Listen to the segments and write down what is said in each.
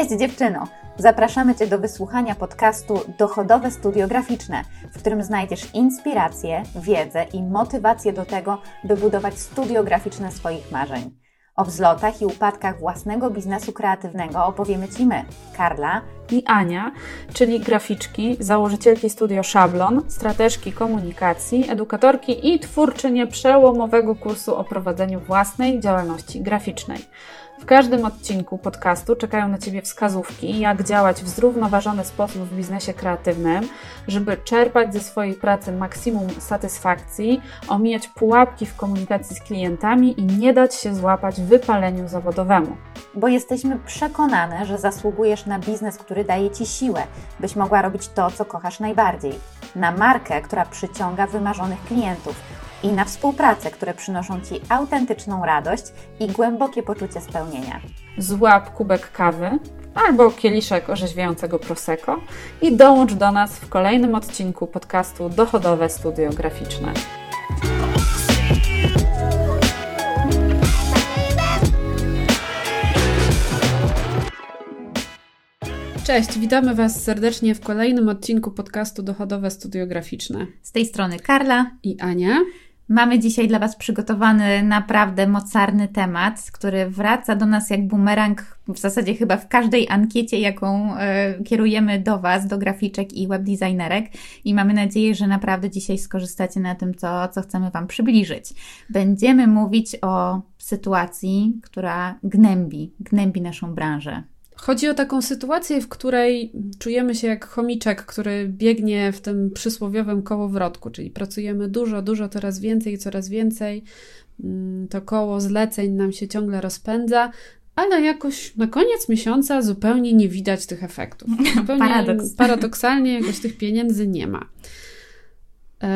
Cześć dziewczyno! Zapraszamy Cię do wysłuchania podcastu Dochodowe Studio Graficzne, w którym znajdziesz inspirację, wiedzę i motywację do tego, by budować studio graficzne swoich marzeń. O wzlotach i upadkach własnego biznesu kreatywnego opowiemy Ci my, Karla i Ania, czyli graficzki, założycielki studio Szablon, strateżki komunikacji, edukatorki i twórczynie przełomowego kursu o prowadzeniu własnej działalności graficznej. W każdym odcinku podcastu czekają na Ciebie wskazówki, jak działać w zrównoważony sposób w biznesie kreatywnym, żeby czerpać ze swojej pracy maksimum satysfakcji, omijać pułapki w komunikacji z klientami i nie dać się złapać wypaleniu zawodowemu. Bo jesteśmy przekonane, że zasługujesz na biznes, który daje Ci siłę, byś mogła robić to, co kochasz najbardziej. Na markę, która przyciąga wymarzonych klientów i na współpracę, które przynoszą Ci autentyczną radość i głębokie poczucie spełnienia. Złap kubek kawy albo kieliszek orzeźwiającego prosecco i dołącz do nas w kolejnym odcinku podcastu Dochodowe Studio Graficzne. Cześć, witamy Was serdecznie w kolejnym odcinku podcastu Dochodowe Studio Graficzne. Z tej strony Karla i Ania. Mamy dzisiaj dla Was przygotowany naprawdę mocarny temat, który wraca do nas jak bumerang w zasadzie chyba w każdej ankiecie, jaką e, kierujemy do Was, do graficzek i webdesignerek. I mamy nadzieję, że naprawdę dzisiaj skorzystacie na tym, co, co chcemy Wam przybliżyć. Będziemy mówić o sytuacji, która gnębi, gnębi naszą branżę. Chodzi o taką sytuację, w której czujemy się jak chomiczek, który biegnie w tym przysłowiowym kołowrotku, czyli pracujemy dużo, dużo, coraz więcej, coraz więcej. Mm, to koło zleceń nam się ciągle rozpędza, ale jakoś na koniec miesiąca zupełnie nie widać tych efektów. Zupełnie Paradoks. Paradoksalnie jakoś tych pieniędzy nie ma.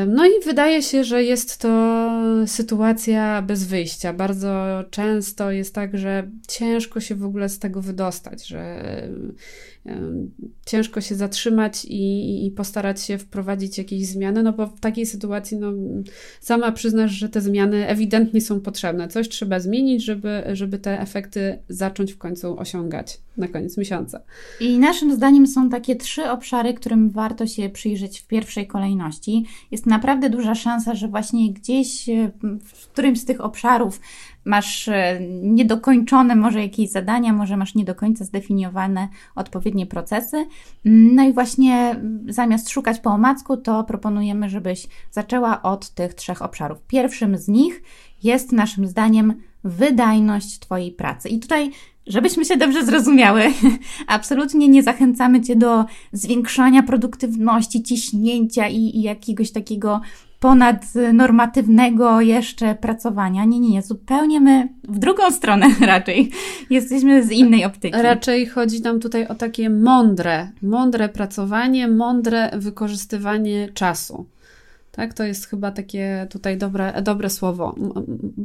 No i wydaje się, że jest to sytuacja bez wyjścia. Bardzo często jest tak, że ciężko się w ogóle z tego wydostać, że ciężko się zatrzymać i, i, postarać się wprowadzić jakieś zmiany, no bo w takiej sytuacji no, sama przyznasz, że te zmiany ewidentnie są potrzebne. Coś trzeba zmienić, żeby, żeby te efekty zacząć w końcu osiągać na koniec miesiąca. I naszym zdaniem są takie trzy obszary, którym warto się przyjrzeć w pierwszej kolejności. Jest naprawdę duża szansa, że właśnie gdzieś w którymś z tych obszarów masz e, niedokończone może jakieś zadania, może masz nie do końca zdefiniowane odpowiednie procesy. No i właśnie zamiast szukać po omacku, to proponujemy, żebyś zaczęła od tych trzech obszarów. Pierwszym z nich jest naszym zdaniem wydajność Twojej pracy. I tutaj Żebyśmy się dobrze zrozumiały, absolutnie nie zachęcamy Cię do zwiększania produktywności, ciśnięcia i, i jakiegoś takiego ponadnormatywnego jeszcze pracowania. Nie, nie, nie, zupełnie my w drugą stronę raczej jesteśmy z innej optyki. Raczej chodzi nam tutaj o takie mądre, mądre pracowanie, mądre wykorzystywanie czasu. Tak, to jest chyba takie tutaj dobre, dobre słowo.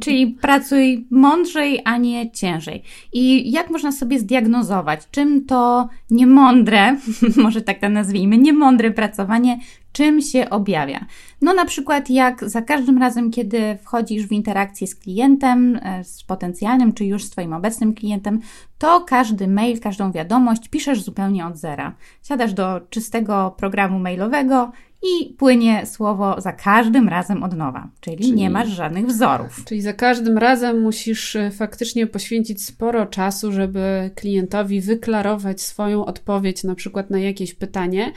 Czyli pracuj mądrzej, a nie ciężej. I jak można sobie zdiagnozować, czym to niemądre, może tak to nazwijmy, niemądre pracowanie, czym się objawia? No na przykład jak za każdym razem, kiedy wchodzisz w interakcję z klientem, e, z potencjalnym, czy już z Twoim obecnym klientem, to każdy mail, każdą wiadomość piszesz zupełnie od zera. Siadasz do czystego programu mailowego i płynie słowo za każdym razem od nowa, czyli, czyli, nie masz żadnych wzorów. Czyli za każdym razem musisz e, faktycznie poświęcić sporo czasu, żeby klientowi wyklarować swoją odpowiedź na przykład na jakieś pytanie.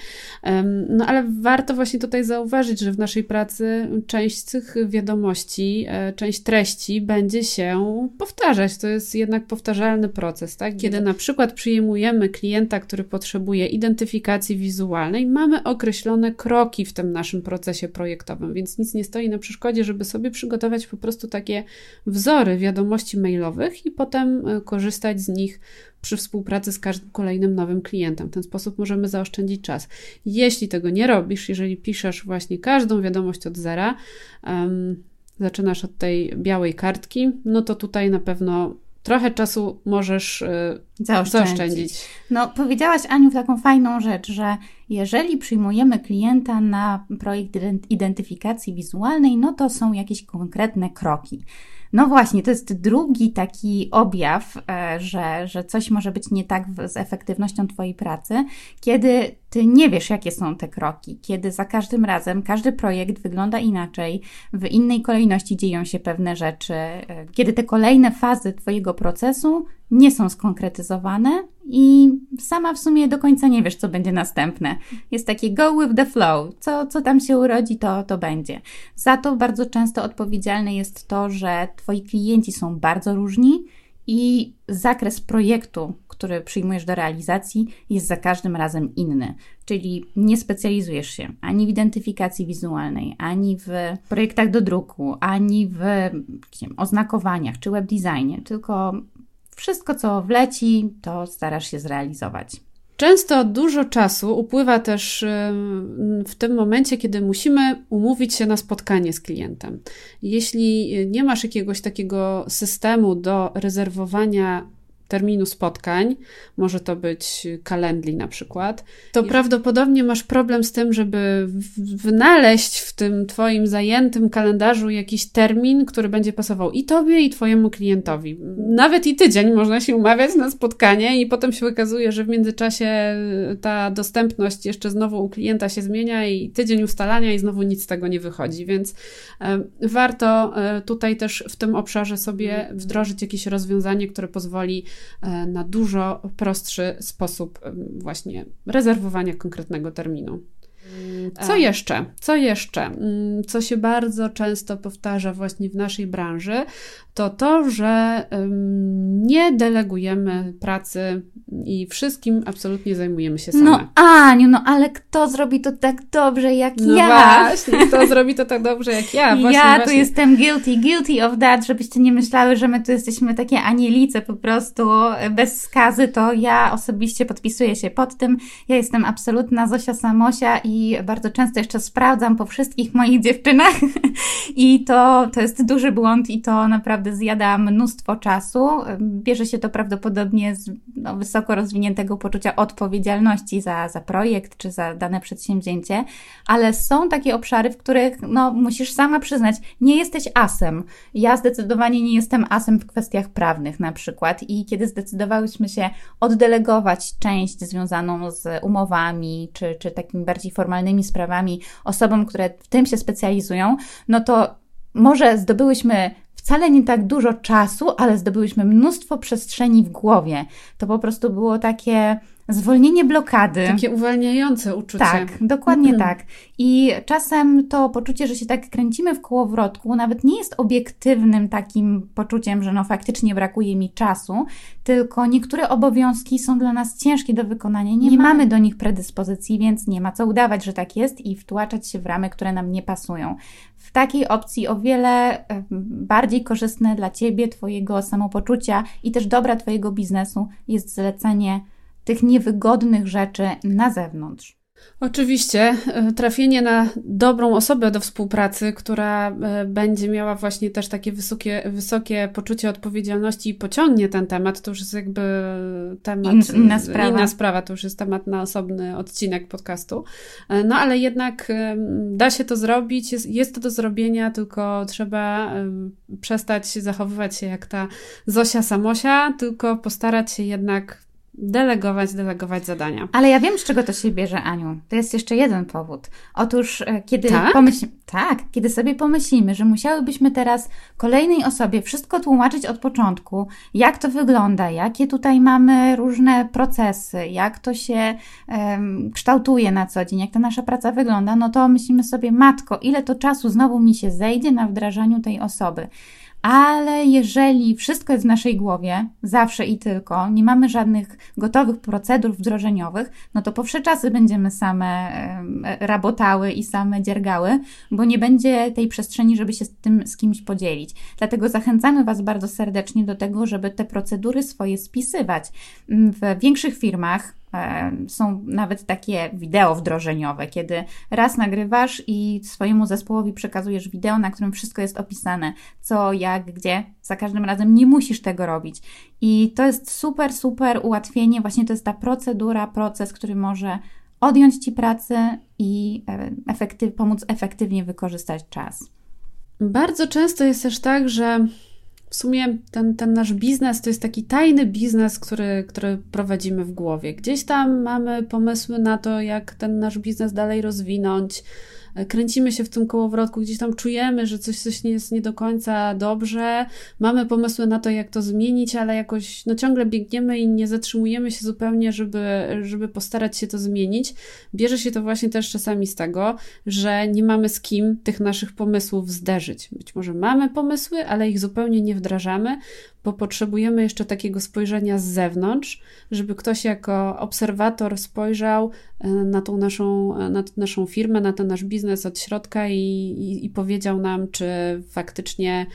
No ale warto właśnie tutaj zauważyć, że w naszej pracy część z tych wiadomości, e, część treści będzie się powtarzać. To jest jednak powtarzalny proces, tak? Kiedy na przykład przyjmujemy klienta, który potrzebuje identyfikacji wizualnej, mamy określone kroki, kroki w tym naszym procesie projektowym, więc nic nie stoi na przeszkodzie, żeby sobie przygotować po prostu takie wzory wiadomości mailowych i potem e, korzystać z nich przy współpracy z każdym kolejnym nowym klientem. W ten sposób możemy zaoszczędzić czas. Jeśli tego nie robisz, jeżeli piszesz właśnie każdą wiadomość od zera, um, zaczynasz od tej białej kartki, no to tutaj na pewno trochę czasu możesz y, zaoszczędzić. zaoszczędzić. No, powiedziałaś, Aniu, taką fajną rzecz, że jeżeli przyjmujemy klienta na projekt identyfikacji wizualnej, no to są jakieś konkretne kroki. No właśnie, to jest drugi taki objaw, e, że, że coś może być nie tak z efektywnością Twojej pracy, kiedy Ty nie wiesz, jakie są te kroki, kiedy za każdym razem każdy projekt wygląda inaczej, w innej kolejności dzieją się pewne rzeczy, e, kiedy te kolejne fazy Twojego procesu nie są skonkretyzowane i sama w sumie do końca nie wiesz, co będzie następne. Jest takie go with the flow, co, co tam się urodzi, to, to będzie. Za to bardzo często odpowiedzialne jest to, że Twoi klienci są bardzo różni i zakres projektu, który przyjmujesz do realizacji, jest za każdym razem inny. Czyli nie specjalizujesz się ani w identyfikacji wizualnej, ani w projektach do druku, ani w wiem, oznakowaniach czy webdesignie, tylko wszystko, co wleci, to starasz się zrealizować. Często dużo czasu upływa też w tym momencie, kiedy musimy umówić się na spotkanie z klientem. Jeśli nie masz jakiegoś takiego systemu do rezerwowania terminu spotkań, może to być kalendli na przykład, to prawdopodobnie masz problem z tym, żeby wynaleźć w tym Twoim zajętym kalendarzu jakiś termin, który będzie pasował i Tobie, i Twojemu klientowi. Nawet i tydzień można się umawiać na spotkanie, i potem się okazuje, że w międzyczasie ta dostępność jeszcze znowu u klienta się zmienia, i tydzień ustalania, i znowu nic z tego nie wychodzi. Więc e, warto e, tutaj też w tym obszarze sobie wdrożyć jakieś rozwiązanie, które pozwoli na dużo prostszy sposób właśnie rezerwowania konkretnego terminu. Co jeszcze? Co jeszcze? Mm, co się bardzo często powtarza właśnie w naszej branży, to to, że nie delegujemy pracy i wszystkim absolutnie zajmujemy się same. No Aniu, no ale kto zrobi to tak dobrze jak no ja? właśnie, kto zrobi to tak dobrze jak ja? Właśnie, ja właśnie. tu jestem guilty, guilty of that, żebyście nie myślały, że my tu jesteśmy takie anielice po prostu bez skazy, to ja osobiście podpisuję się pod tym. Ja jestem absolutna Zosia Samosia i bardzo często jeszcze sprawdzam po wszystkich moich dziewczynach i to, to jest duży błąd i to naprawdę zjada mnóstwo czasu. Bierze się to prawdopodobnie z no, wysoko rozwiniętego poczucia odpowiedzialności za, za projekt czy za dane przedsięwzięcie, ale są takie obszary, w których no, musisz sama przyznać, nie jesteś asem. Ja zdecydowanie nie jestem asem w kwestiach prawnych na przykład i kiedy zdecydowałyśmy się oddelegować część związaną z umowami czy, czy takimi bardziej formalnymi sprawami osobom, które w tym się specjalizują, no to może zdobyłyśmy wcale nie tak dużo czasu, ale zdobyłyśmy mnóstwo przestrzeni w głowie. To po prostu było takie zwolnienie blokady. Takie uwalniające uczucie. Tak, dokładnie mm. tak. I czasem to poczucie, że się tak kręcimy w kołowrotku, nawet nie jest obiektywnym takim poczuciem, że no faktycznie brakuje mi czasu, tylko niektóre obowiązki są dla nas ciężkie do wykonania. Nie, nie mamy do nich predyspozycji, więc nie ma co udawać, że tak jest i wtłaczać się w ramy, które nam nie pasują. W takiej opcji o wiele bardziej korzystne dla Ciebie, Twojego samopoczucia i też dobra Twojego biznesu jest zlecenie tych niewygodnych rzeczy na zewnątrz. Oczywiście, e, trafienie na dobrą osobę do współpracy, która e, będzie miała właśnie też takie wysokie, wysokie poczucie odpowiedzialności i pociągnie ten temat, to już jest jakby temat. Inna sprawa. Inna sprawa, to już jest temat na osobny odcinek podcastu. E, no ale jednak da się to zrobić, jest, jest to do zrobienia, tylko trzeba przestać zachowywać się jak ta Zosia Samosia, tylko postarać się jednak Delegować, delegować zadania. Ale ja wiem, z czego to się bierze, Aniu. To jest jeszcze jeden powód. Otóż, e, kiedy tak? pomyślimy, tak, kiedy sobie pomyślimy, że musiałybyśmy teraz kolejnej osobie wszystko tłumaczyć od początku, jak to wygląda, jakie tutaj mamy różne procesy, jak to się um, kształtuje na co dzień, jak ta nasza praca wygląda, no to myślimy sobie, matko, ile to czasu znowu mi się zejdzie na wdrażaniu tej osoby. Ale jeżeli wszystko jest w naszej głowie, zawsze i tylko, nie mamy żadnych gotowych procedur wdrożeniowych, no to po wsze czasy będziemy same rabotały i same dziergały, bo nie będzie tej przestrzeni, żeby się z tym z kimś podzielić. Dlatego zachęcamy Was bardzo serdecznie do tego, żeby te procedury swoje spisywać. W większych firmach, są nawet takie wideo wdrożeniowe, kiedy raz nagrywasz i swojemu zespołowi przekazujesz wideo, na którym wszystko jest opisane, co, jak, gdzie. Za każdym razem nie musisz tego robić. I to jest super, super ułatwienie. Właśnie to jest ta procedura, proces, który może odjąć ci pracę i efektyw, pomóc efektywnie wykorzystać czas. Bardzo często jest też tak, że w sumie ten, ten nasz biznes to jest taki tajny biznes, który, który prowadzimy w głowie. Gdzieś tam mamy pomysły na to, jak ten nasz biznes dalej rozwinąć, kręcimy się w tym kołowrotku, gdzieś tam czujemy, że coś, coś nie jest nie do końca dobrze, mamy pomysły na to, jak to zmienić, ale jakoś no, ciągle biegniemy i nie zatrzymujemy się zupełnie, żeby, żeby postarać się to zmienić. Bierze się to właśnie też czasami z tego, że nie mamy z kim tych naszych pomysłów zderzyć. Być może mamy pomysły, ale ich zupełnie nie wdrażamy, bo potrzebujemy jeszcze takiego spojrzenia z zewnątrz, żeby ktoś jako obserwator spojrzał e, na tą naszą, e, na naszą firmę, na ten nasz biznes od środka i, i, i powiedział nam, czy faktycznie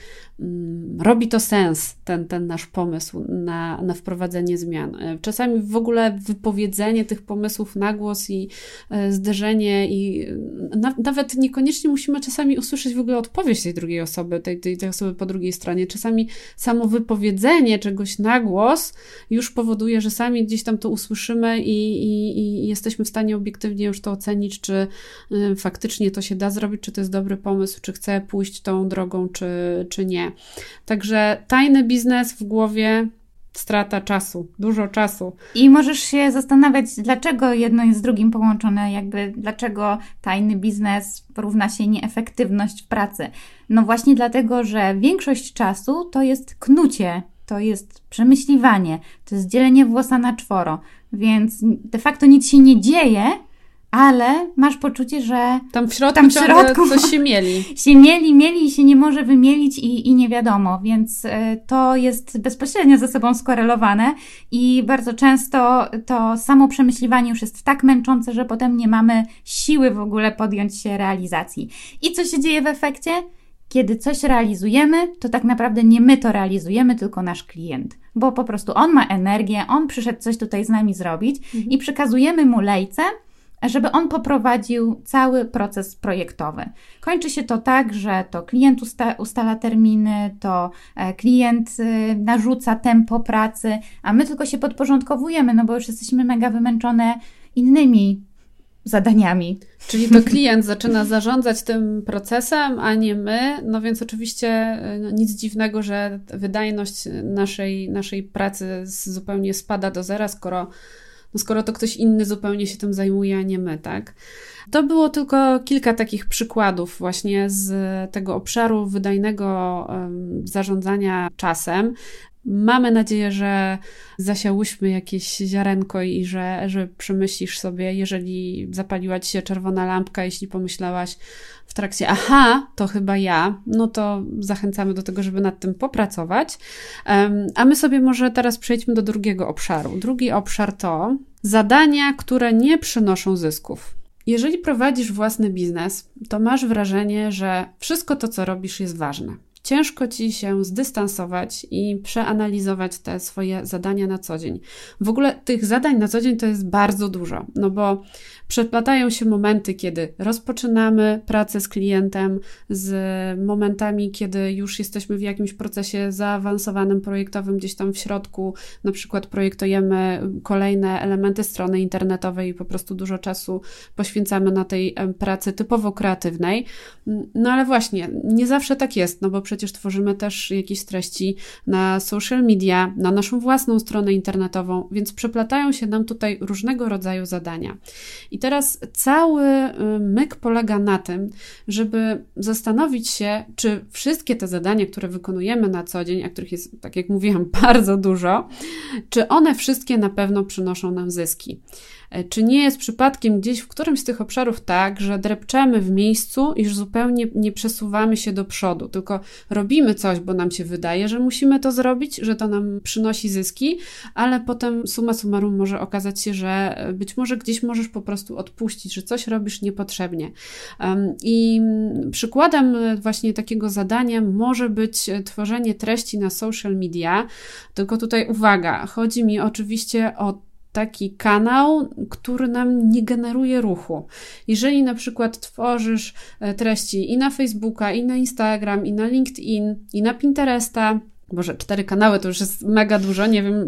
Mm, robi to sens, ten, ten nasz pomysł na, na wprowadzenie zmian. E, czasami w ogóle wypowiedzenie tych pomysłów na głos i zderzenie, i na, nawet niekoniecznie musimy czasami usłyszeć w ogóle odpowiedź tej drugiej osoby, tej, tej, tej osoby po drugiej stronie. Czasami samo wypowiedzenie czegoś na głos już powoduje, że sami gdzieś tam to usłyszymy i, i, i jesteśmy w stanie obiektywnie już to ocenić, czy faktycznie to się da zrobić, czy to jest dobry pomysł, czy chcę pójść tą drogą, czy, czy nie. Także tajny biznes w głowie strata czasu, dużo czasu. I możesz się zastanawiać, dlaczego jedno jest z drugim połączone, jakby dlaczego tajny biznes równa się nieefektywność w pracy. No właśnie dlatego, że większość czasu to jest knucie, to jest przemyśliwanie, to jest dzielenie włosa na czworo, więc de facto nic się nie dzieje, ale masz poczucie, że tam w środku, tam w środku coś się mieli. Się mieli, mieli i się nie może wymielić i, i nie wiadomo, więc y, to jest bezpośrednio ze sobą skorelowane i bardzo często to samo przemyśliwanie już jest tak męczące, że potem nie mamy siły w ogóle podjąć się realizacji. I co się dzieje w efekcie? Kiedy coś realizujemy, to tak naprawdę nie my to realizujemy, tylko nasz klient, bo po prostu on ma energię, on przyszedł coś tutaj z nami zrobić mhm. i przekazujemy mu lejce, żeby on poprowadził cały proces projektowy. Kończy się to tak, że to klient usta ustala terminy, to e, klient y, narzuca tempo pracy, a my tylko się podporządkowujemy, no bo już jesteśmy mega wymęczone innymi zadaniami. Czyli to klient zaczyna zarządzać tym procesem, a nie my. No więc oczywiście no, nic dziwnego, że wydajność naszej, naszej pracy zupełnie spada do zera, skoro no skoro to ktoś inny zupełnie się tym zajmuje, a nie my, tak? To było tylko kilka takich przykładów właśnie z tego obszaru wydajnego zarządzania czasem. Mamy nadzieję, że zasiałyśmy jakieś ziarenko i że, że przemyślisz sobie, jeżeli zapaliła ci się czerwona lampka, jeśli pomyślałaś w trakcie, aha, to chyba ja, no to zachęcamy do tego, żeby nad tym popracować. A my sobie może teraz przejdźmy do drugiego obszaru. Drugi obszar to zadania, które nie przynoszą zysków. Jeżeli prowadzisz własny biznes, to masz wrażenie, że wszystko to, co robisz, jest ważne ciężko ci się zdystansować i przeanalizować te swoje zadania na co dzień. W ogóle tych zadań na co dzień to jest bardzo dużo, no bo przeplatają się momenty, kiedy rozpoczynamy pracę z klientem, z momentami, kiedy już jesteśmy w jakimś procesie zaawansowanym, projektowym, gdzieś tam w środku, na przykład projektujemy kolejne elementy strony internetowej i po prostu dużo czasu poświęcamy na tej pracy typowo kreatywnej. No ale właśnie, nie zawsze tak jest, no bo przecież tworzymy też jakieś treści na social media, na naszą własną stronę internetową, więc przeplatają się nam tutaj różnego rodzaju zadania. I teraz cały y, myk polega na tym, żeby zastanowić się, czy wszystkie te zadania, które wykonujemy na co dzień, a których jest, tak jak mówiłam, bardzo dużo, czy one wszystkie na pewno przynoszą nam zyski. E, czy nie jest przypadkiem gdzieś w którymś z tych obszarów tak, że drepczemy w miejscu i już zupełnie nie przesuwamy się do przodu, tylko robimy coś, bo nam się wydaje, że musimy to zrobić, że to nam przynosi zyski, ale potem suma summarum może okazać się, że być może gdzieś możesz po prostu odpuścić, że coś robisz niepotrzebnie. I przykładem właśnie takiego zadania może być tworzenie treści na social media, tylko tutaj uwaga, chodzi mi oczywiście o taki kanał, który nam nie generuje ruchu. Jeżeli na przykład tworzysz e, treści i na Facebooka, i na Instagram, i na LinkedIn, i na Pinteresta, Boże, cztery kanały to już jest mega dużo. Nie wiem,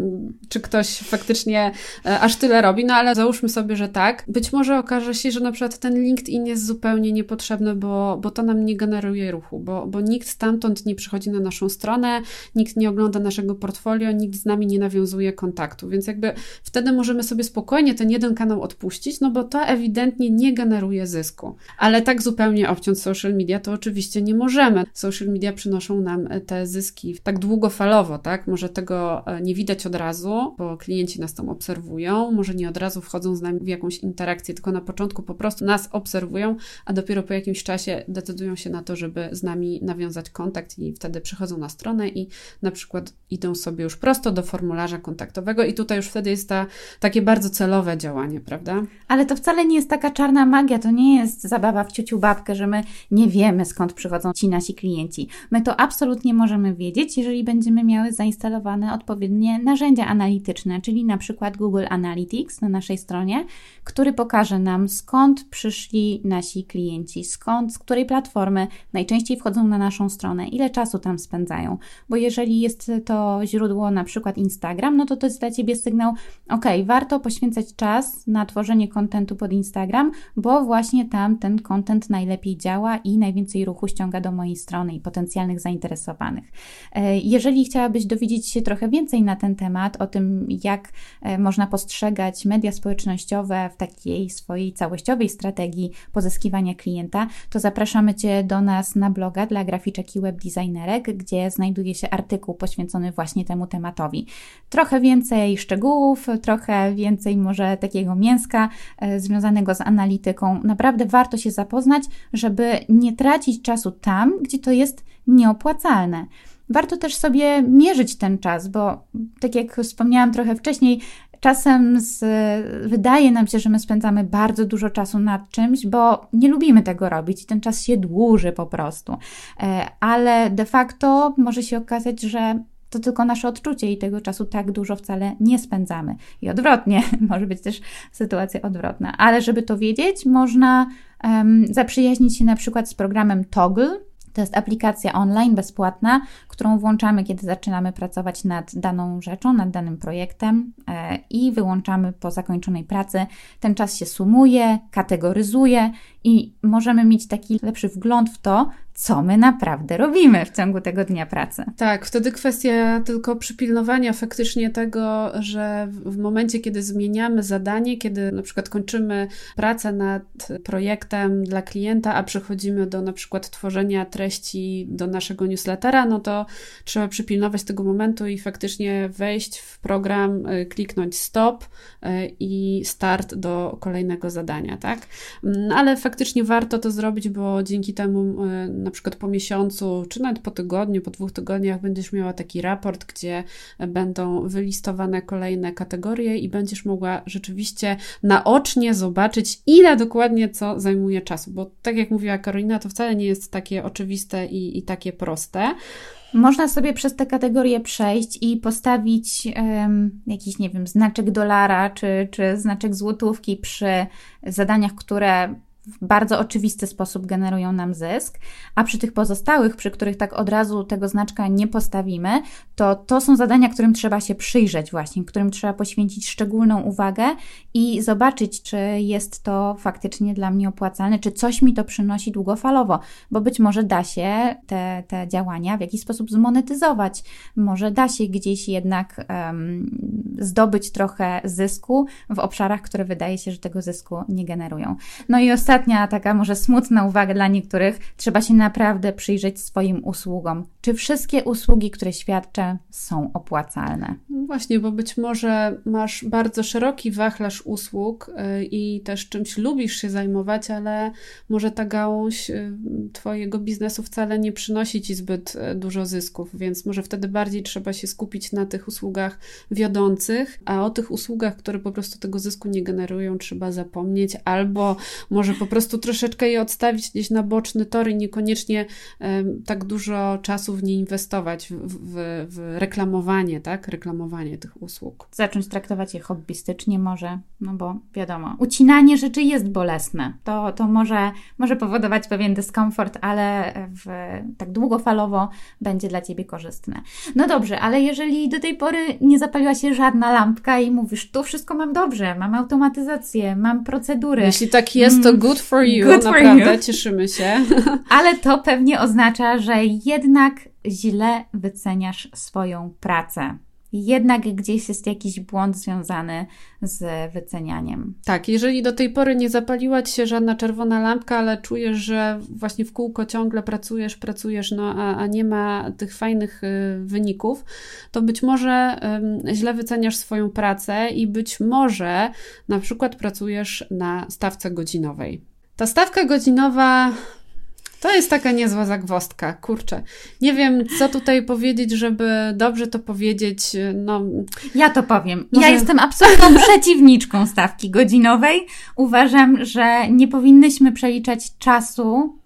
czy ktoś faktycznie e, aż tyle robi, no ale załóżmy sobie, że tak. Być może okaże się, że na przykład ten LinkedIn jest zupełnie niepotrzebny, bo, bo to nam nie generuje ruchu, bo, bo nikt stamtąd nie przychodzi na naszą stronę, nikt nie ogląda naszego portfolio, nikt z nami nie nawiązuje kontaktu. Więc jakby wtedy możemy sobie spokojnie ten jeden kanał odpuścić, no bo to ewidentnie nie generuje zysku. Ale tak zupełnie obciąć social media to oczywiście nie możemy. Social media przynoszą nam te zyski tak długo długofalowo, tak? Może tego e, nie widać od razu, bo klienci nas tam obserwują, może nie od razu wchodzą z nami w jakąś interakcję, tylko na początku po prostu nas obserwują, a dopiero po jakimś czasie decydują się na to, żeby z nami nawiązać kontakt i wtedy przychodzą na stronę i na przykład idą sobie już prosto do formularza kontaktowego i tutaj już wtedy jest ta, takie bardzo celowe działanie, prawda? Ale to wcale nie jest taka czarna magia, to nie jest zabawa w ciuciu babkę, że my nie wiemy skąd przychodzą ci nasi klienci. My to absolutnie możemy wiedzieć, jeżeli jeżeli będziemy miały zainstalowane odpowiednie narzędzia analityczne, czyli na przykład Google Analytics na naszej stronie, który pokaże nam skąd przyszli nasi klienci, skąd, z której platformy najczęściej wchodzą na naszą stronę, ile czasu tam spędzają. Bo jeżeli jest to źródło na przykład Instagram, no to to jest dla Ciebie sygnał, ok, warto poświęcać czas na tworzenie kontentu pod Instagram, bo właśnie tam ten kontent najlepiej działa i najwięcej ruchu ściąga do mojej strony i potencjalnych zainteresowanych. E, jeżeli chciałabyś dowiedzieć się trochę więcej na ten temat, o tym, jak e, można postrzegać media społecznościowe w takiej swojej całościowej strategii pozyskiwania klienta, to zapraszamy Cię do nas na bloga dla graficzek i webdesignerek, gdzie znajduje się artykuł poświęcony właśnie temu tematowi. Trochę więcej szczegółów, trochę więcej może takiego mięska e, związanego z analityką. Naprawdę warto się zapoznać, żeby nie tracić czasu tam, gdzie to jest nieopłacalne. Warto też sobie mierzyć ten czas, bo tak jak wspomniałam trochę wcześniej, czasem z, wydaje nam się, że my spędzamy bardzo dużo czasu nad czymś, bo nie lubimy tego robić i ten czas się dłuży po prostu. E, ale de facto może się okazać, że to tylko nasze odczucie i tego czasu tak dużo wcale nie spędzamy. I odwrotnie, może być też sytuacja odwrotna. Ale żeby to wiedzieć, można um, zaprzyjaźnić się na przykład z programem Toggle to jest aplikacja online bezpłatna, którą włączamy, kiedy zaczynamy pracować nad daną rzeczą, nad danym projektem e, i wyłączamy po zakończonej pracy. Ten czas się sumuje, kategoryzuje i możemy mieć taki lepszy wgląd w to, co my naprawdę robimy w ciągu tego dnia pracy. Tak, wtedy kwestia tylko przypilnowania faktycznie tego, że w momencie, kiedy zmieniamy zadanie, kiedy na przykład kończymy pracę nad projektem dla klienta, a przechodzimy do na przykład tworzenia treści do naszego newslettera, no to trzeba przypilnować tego momentu i faktycznie wejść w program, y, kliknąć stop y, i start do kolejnego zadania, tak? Mm, ale faktycznie warto to zrobić, bo dzięki temu y, na przykład po miesiącu, czy nawet po tygodniu, po dwóch tygodniach będziesz miała taki raport, gdzie będą wylistowane kolejne kategorie i będziesz mogła rzeczywiście naocznie zobaczyć, ile dokładnie co zajmuje czasu. Bo tak jak mówiła Karolina, to wcale nie jest takie oczywiste i, i takie proste. Można sobie przez te kategorie przejść i postawić um, jakiś, nie wiem, znaczek dolara czy, czy znaczek złotówki przy zadaniach, które w bardzo oczywisty sposób generują nam zysk, a przy tych pozostałych, przy których tak od razu tego znaczka nie postawimy, to to są zadania, którym trzeba się przyjrzeć właśnie, którym trzeba poświęcić szczególną uwagę i zobaczyć, czy jest to faktycznie dla mnie opłacalne, czy coś mi to przynosi długofalowo, bo być może da się te, te działania w jakiś sposób zmonetyzować, może da się gdzieś jednak um, zdobyć trochę zysku w obszarach, które wydaje się, że tego zysku nie generują. No i ostatnio ostatnia taka może smutna uwaga dla niektórych, trzeba się naprawdę przyjrzeć swoim usługom. Czy wszystkie usługi, które świadczę, są opłacalne? No właśnie, bo być może masz bardzo szeroki wachlarz usług y, i też czymś lubisz się zajmować, ale może ta gałąź y, Twojego biznesu wcale nie przynosi Ci zbyt y, dużo zysków, więc może wtedy bardziej trzeba się skupić na tych usługach wiodących, a o tych usługach, które po prostu tego zysku nie generują, trzeba zapomnieć, albo może po prostu troszeczkę je odstawić gdzieś na boczny tor i niekoniecznie tak dużo czasu w nie inwestować, w, w, w reklamowanie, tak? Reklamowanie tych usług. Zacząć traktować je hobbystycznie może, no bo wiadomo, ucinanie rzeczy jest bolesne. To, to może, może powodować pewien dyskomfort, ale w, tak długofalowo będzie dla Ciebie korzystne. No dobrze, ale jeżeli do tej pory nie zapaliła się żadna lampka i mówisz, tu wszystko mam dobrze, mam automatyzację, mam procedury. Jeśli tak jest, to mm, good for you, good naprawdę, for you. cieszymy się. Ale to pewnie oznacza, że jednak źle wyceniasz swoją pracę jednak gdzieś jest jakiś błąd związany z wycenianiem. Tak, jeżeli do tej pory nie zapaliła ci się żadna czerwona lampka, ale czujesz, że właśnie w kółko ciągle pracujesz, pracujesz, no a, a nie ma tych fajnych y, wyników, to być może źle wyceniasz swoją pracę i być może na przykład pracujesz na stawce godzinowej. Ta stawka godzinowa to jest taka niezła zagwostka, kurczę. Nie wiem, co tutaj powiedzieć, żeby dobrze to powiedzieć. No, ja to powiem. Ja jestem absolutną przeciwniczką stawki godzinowej. Uważam, że nie powinnyśmy przeliczać czasu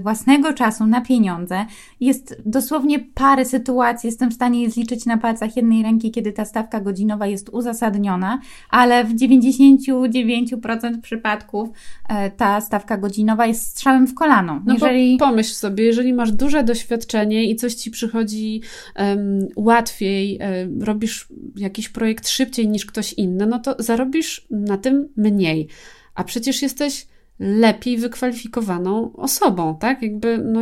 własnego czasu na pieniądze. Jest dosłownie parę sytuacji, jestem w stanie je zliczyć na palcach jednej ręki, kiedy ta stawka godzinowa jest uzasadniona, ale w 99% przypadków e, ta stawka godzinowa jest strzałem w kolano. No jeżeli... pomyśl sobie, jeżeli masz duże doświadczenie i coś ci przychodzi um, łatwiej, um, robisz jakiś projekt szybciej niż ktoś inny, no to zarobisz na tym mniej. A przecież jesteś lepiej wykwalifikowaną osobą, tak? Jakby, no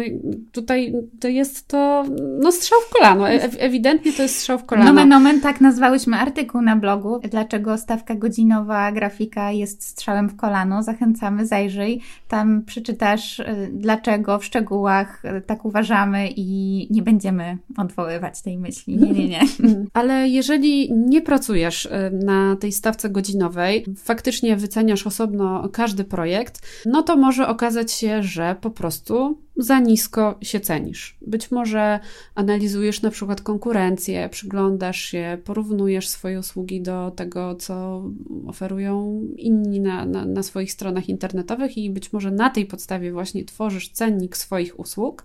tutaj to jest to, no strzał w kolano, e ewidentnie to jest strzał w kolano. Nomen omen, tak nazwałyśmy artykuł na blogu, dlaczego stawka godzinowa grafika jest strzałem w kolano. Zachęcamy, zajrzyj, tam przeczytasz e, dlaczego w szczegółach e, tak uważamy i nie będziemy odwoływać tej myśli. Nie, nie, nie. Ale jeżeli nie pracujesz na tej stawce godzinowej, faktycznie wyceniasz osobno każdy projekt, no to może okazać się, że po prostu za nisko się cenisz. Być może analizujesz na przykład konkurencję, przyglądasz się, porównujesz swoje usługi do tego, co oferują inni na, na, na swoich stronach internetowych i być może na tej podstawie właśnie tworzysz cennik swoich usług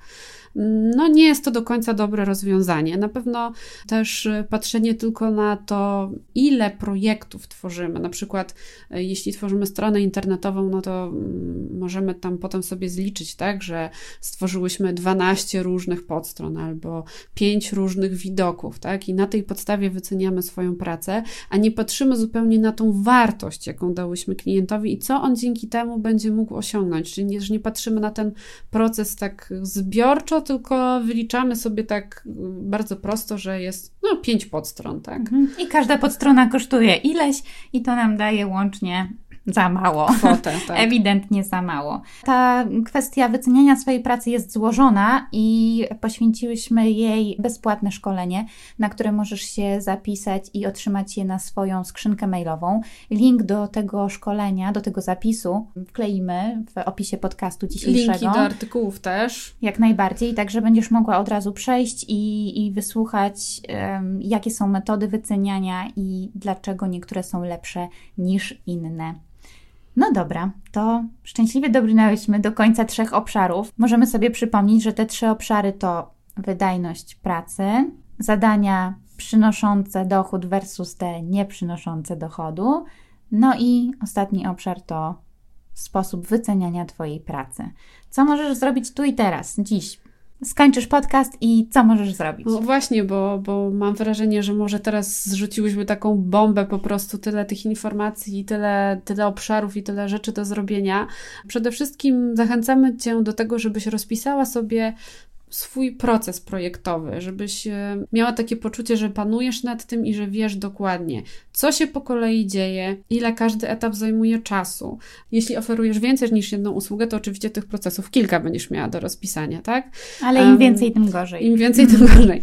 no nie jest to do końca dobre rozwiązanie. Na pewno też patrzenie tylko na to, ile projektów tworzymy. Na przykład, y, jeśli tworzymy stronę internetową, no to mm, możemy tam potem sobie zliczyć, tak, że stworzyłyśmy 12 różnych podstron albo 5 różnych widoków, tak, i na tej podstawie wyceniamy swoją pracę, a nie patrzymy zupełnie na tą wartość, jaką dałyśmy klientowi i co on dzięki temu będzie mógł osiągnąć. Czyli nie, że nie patrzymy na ten proces tak zbiorczo, tylko wyliczamy sobie tak bardzo prosto, że jest no pięć podstron, tak? Mhm. I każda podstrona kosztuje ileś i to nam daje łącznie za mało. Kwotę, tak. Ewidentnie za mało. Ta kwestia wyceniania swojej pracy jest złożona i poświęciłyśmy jej bezpłatne szkolenie, na które możesz się zapisać i otrzymać je na swoją skrzynkę mailową. Link do tego szkolenia, do tego zapisu wkleimy w opisie podcastu dzisiejszego. Linki do artykułów też. Jak najbardziej, także będziesz mogła od razu przejść i, i wysłuchać, um, jakie są metody wyceniania i dlaczego niektóre są lepsze niż inne. No dobra, to szczęśliwie dobrnęłyśmy do końca trzech obszarów. Możemy sobie przypomnieć, że te trzy obszary to wydajność pracy, zadania przynoszące dochód versus te nieprzynoszące dochodu, no i ostatni obszar to sposób wyceniania Twojej pracy. Co możesz zrobić tu i teraz, dziś, skończysz podcast i co możesz zrobić? No właśnie, bo, bo mam wrażenie, że może teraz zrzuciłyśmy taką bombę, po prostu tyle tych informacji, tyle, tyle obszarów i tyle rzeczy do zrobienia. Przede wszystkim zachęcamy Cię do tego, żebyś rozpisała sobie swój proces projektowy, żebyś e, miała takie poczucie, że panujesz nad tym i że wiesz dokładnie, co się po kolei dzieje, ile każdy etap zajmuje czasu. Jeśli oferujesz więcej niż jedną usługę, to oczywiście tych procesów kilka będziesz miała do rozpisania, tak? Ale im więcej, tym gorzej. Im więcej, tym gorzej.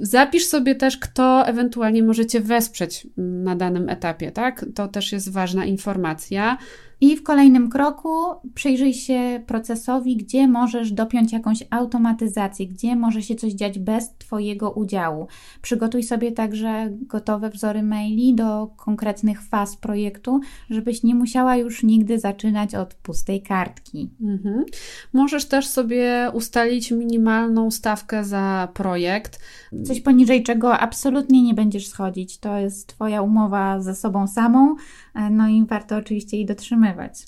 Zapisz sobie też, kto ewentualnie może Cię wesprzeć na danym etapie, tak? To też jest ważna informacja I w kolejnym kroku przyjrzyj się procesowi, gdzie możesz dopiąć jakąś automatyzację, gdzie może się coś dziać bez Twojego udziału. Przygotuj sobie także gotowe wzory maili do konkretnych faz projektu, żebyś nie musiała już nigdy zaczynać od pustej kartki. Mhm. Możesz też sobie ustalić minimalną stawkę za projekt. Coś poniżej czego absolutnie nie będziesz schodzić. To jest Twoja umowa ze sobą samą, e, no i warto oczywiście jej Domeiwalds.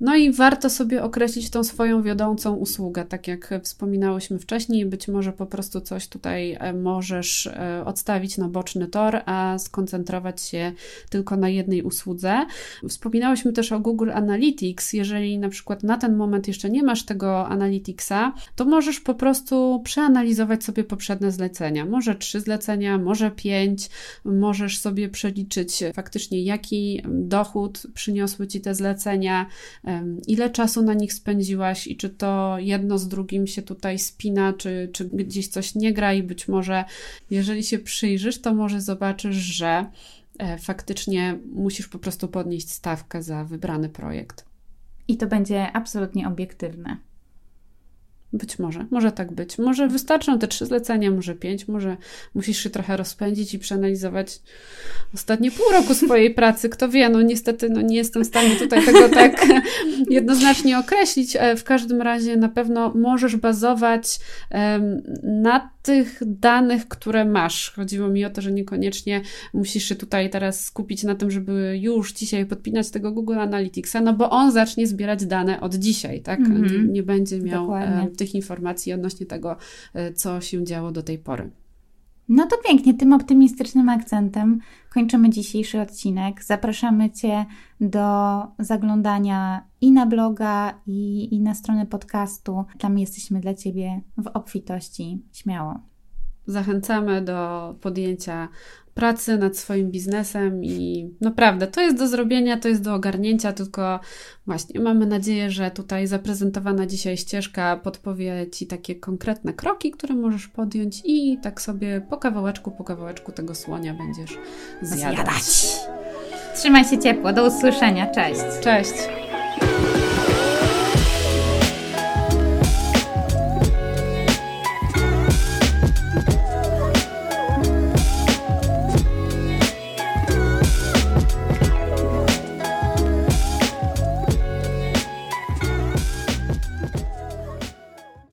No i warto sobie określić tą swoją wiodącą usługę, tak jak wspominałyśmy wcześniej. Być może po prostu coś tutaj e, możesz e, odstawić na boczny tor, a skoncentrować się tylko na jednej usłudze. Wspominałyśmy też o Google Analytics. Jeżeli na przykład na ten moment jeszcze nie masz tego Analyticsa, to możesz po prostu przeanalizować sobie poprzednie zlecenia. Może trzy zlecenia, może pięć. Możesz sobie przeliczyć faktycznie, jaki dochód przyniosły ci te zlecenia ile czasu na nich spędziłaś i czy to jedno z drugim się tutaj spina, czy, czy gdzieś coś nie gra i być może jeżeli się przyjrzysz, to może zobaczysz, że e, faktycznie musisz po prostu podnieść stawkę za wybrany projekt. I to będzie absolutnie obiektywne. Być może, może tak być. Może wystarczą te trzy zlecenia, może pięć, może musisz się trochę rozpędzić i przeanalizować ostatnie pół roku swojej pracy. Kto wie, no niestety no nie jestem w stanie tutaj tego tak jednoznacznie określić. W każdym razie na pewno możesz bazować na tych danych, które masz. Chodziło mi o to, że niekoniecznie musisz się tutaj teraz skupić na tym, żeby już dzisiaj podpinać tego Google Analyticsa, no bo on zacznie zbierać dane od dzisiaj, tak? Mm -hmm. nie, nie, będzie miał Dokładnie. tych informacji odnośnie tego, e, co się działo do tej pory. No to pięknie, tym optymistycznym akcentem kończymy dzisiejszy odcinek. Zapraszamy Cię do zaglądania i na bloga, i, i na stronę podcastu. Tam jesteśmy dla Ciebie w obfitości. Śmiało. Zachęcamy do podjęcia pracy nad swoim biznesem i naprawdę to jest do zrobienia, to jest do ogarnięcia, tylko właśnie mamy nadzieję, że tutaj zaprezentowana dzisiaj ścieżka podpowie Ci takie konkretne kroki, które możesz podjąć i tak sobie po kawałeczku, po kawałeczku tego słonia będziesz zjadać. zjadać. Trzymaj się ciepło, do usłyszenia, cześć. Cześć.